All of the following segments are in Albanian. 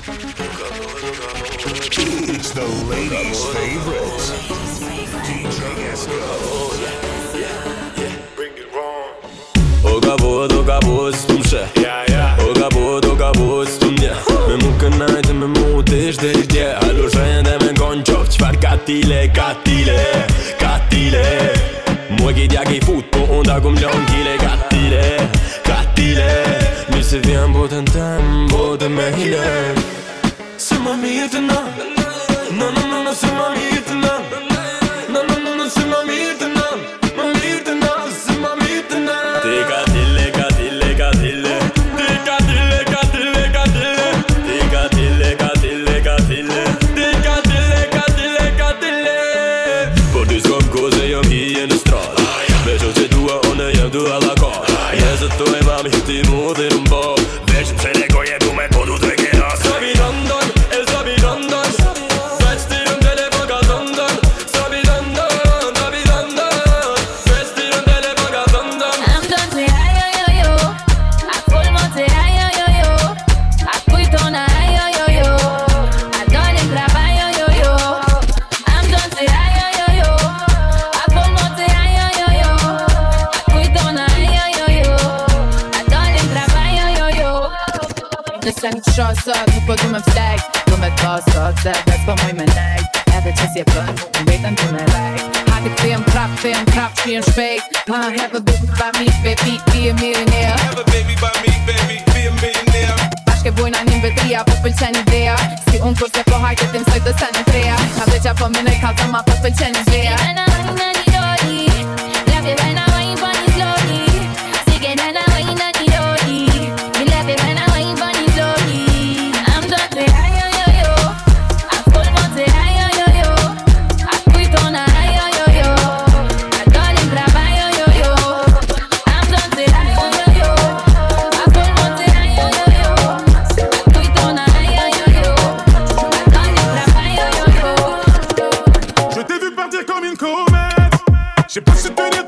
Oka bojt, oka bojt, oka bojt It's the ladies' favorite It's the ladies' favorite DJ Esko Bring it on Oka bojt, oka bojt, Me më kënajtë, me më të me në konë qëpë qëfar kati le Kati le, kati le Më e kitja ki futë, po onë taku më gjohën kile Kati le, kati se vjen botën tem Botën me hilen Se mami jetë na Na na na na se mami jetë je bën Unë vetën të në rajtë Hati të jem prap, të jem prap, që jem shpejt Ma have a baby by me, baby, be a millionaire Have a baby by me, baby, be a millionaire Bashke bujna një mbetria, po pëlqen idea Si unë kurse po hajtë të tim sëjtë të sënë treja Ka dhe qa po minë e kalëtë ma pëlqen idea Si në në rebondir comme une comète. J'ai pas se tenir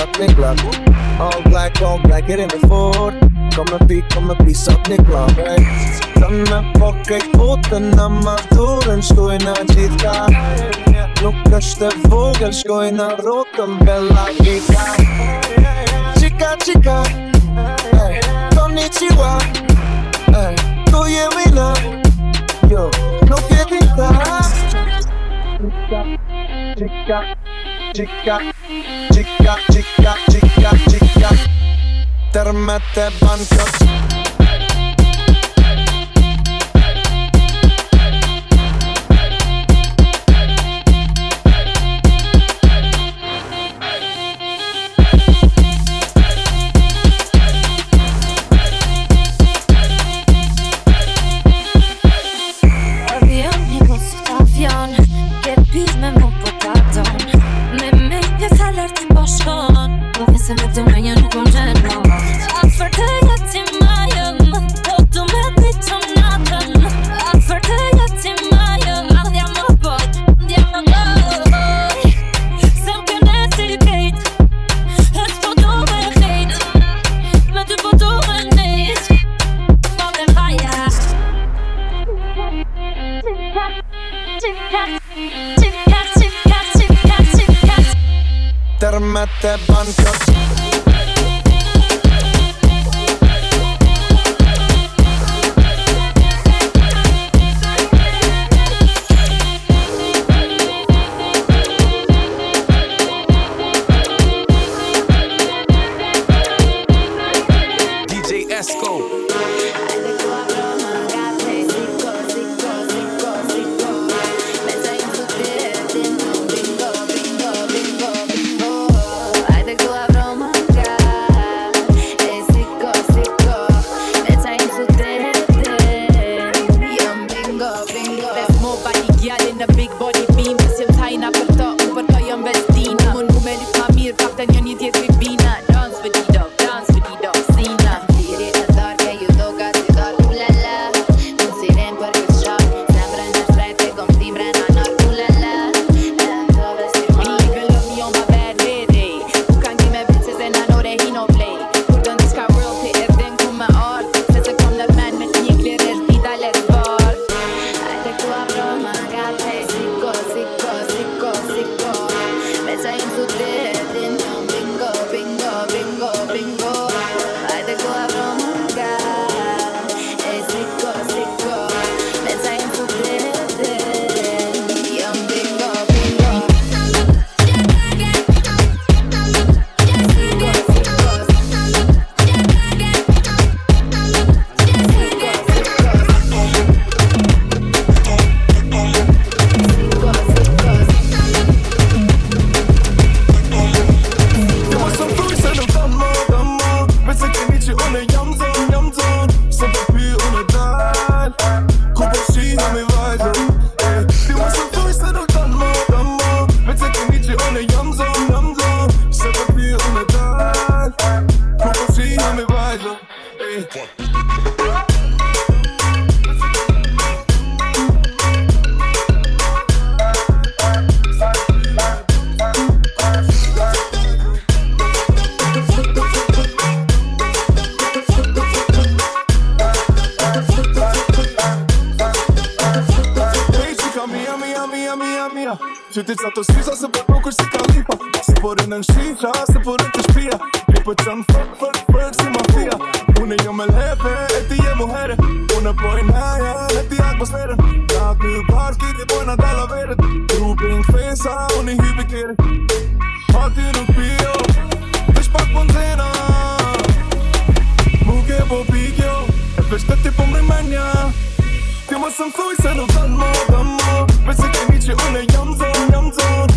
up Glock. All black, all black, er in de voor. Kom en piek, kom en pies op de klap. Dan heb ik ik poten aan mijn toren, stoei naar Jitka. Lukas de vogel, schooi naar roten, bella Vita. Chica, chica, hey. konnichiwa. Hey. Tu je mina, yo, no querida. Chica, chica, chica, chica chica, chica, chica. Termete banco. po pikjo Veç të ti po mri menja Ti më sëmë thuj se në dhe në dhe më Besi të mi që une jam zon, jam zon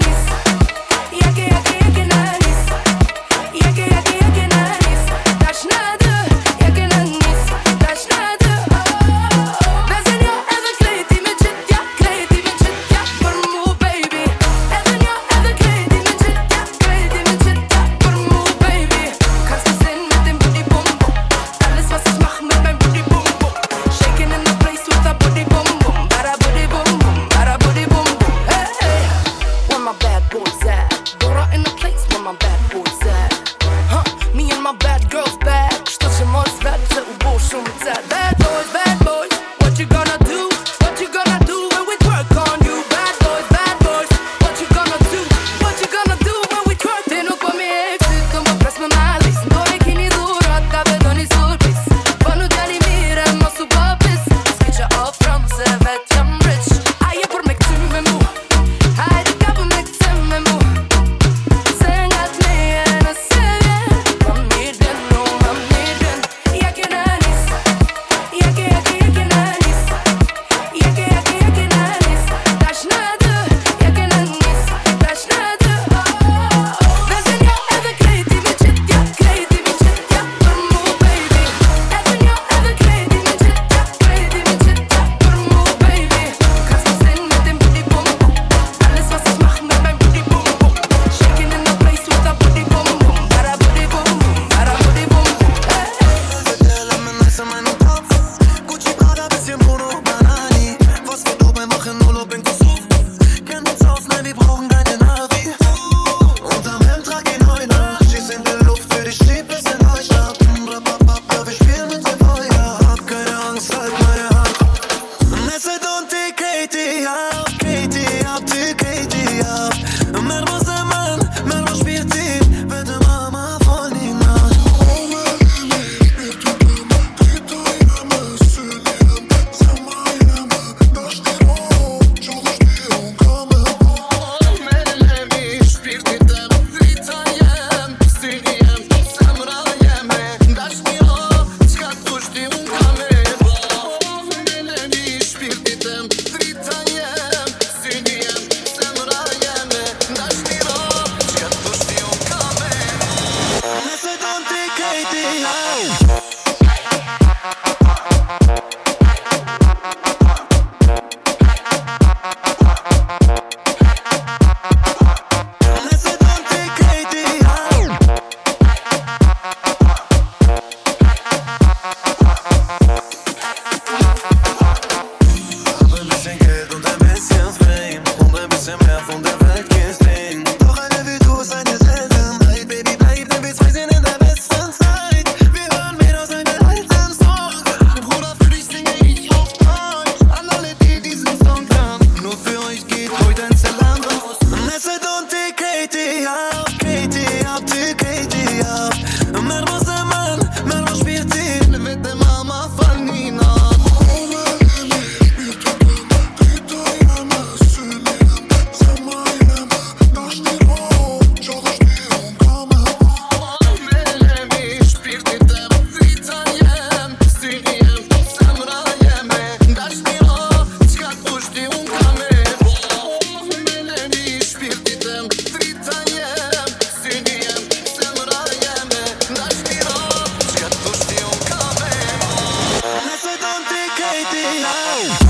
olhos e aquele now.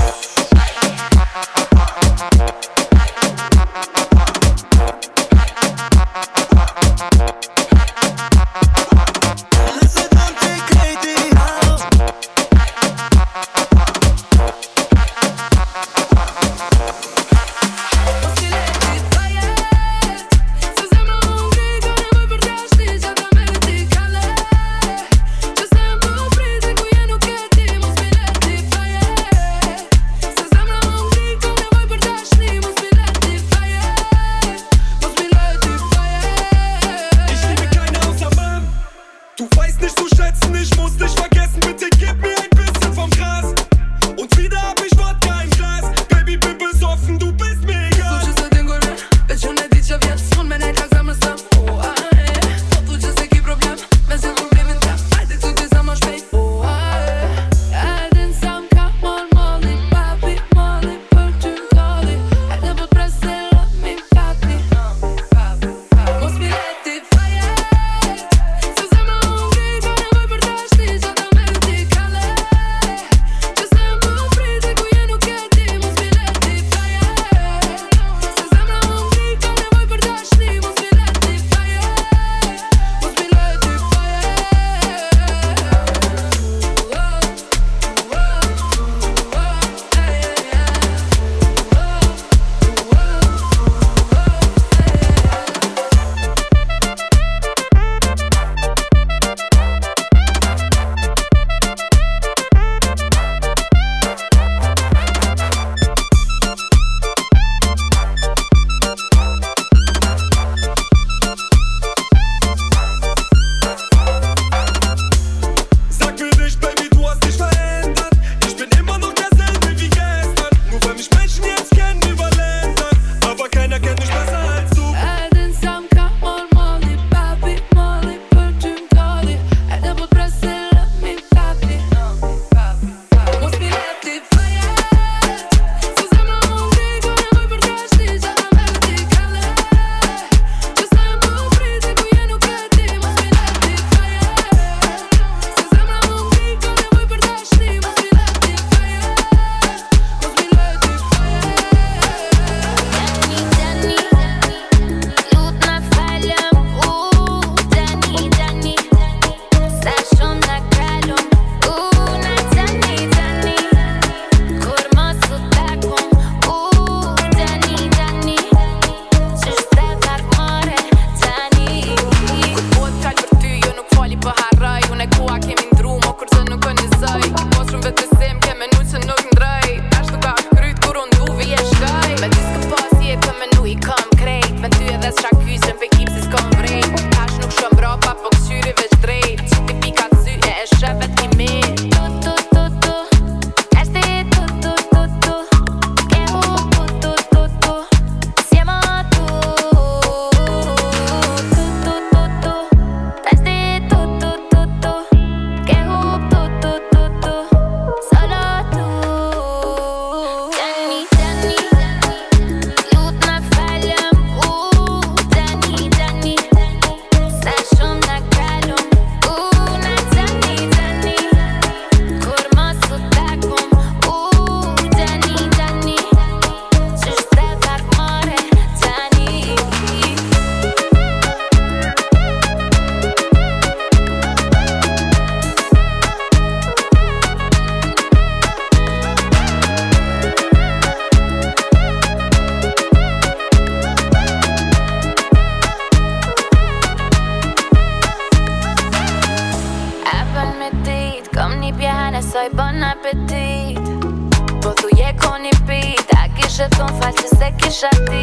shut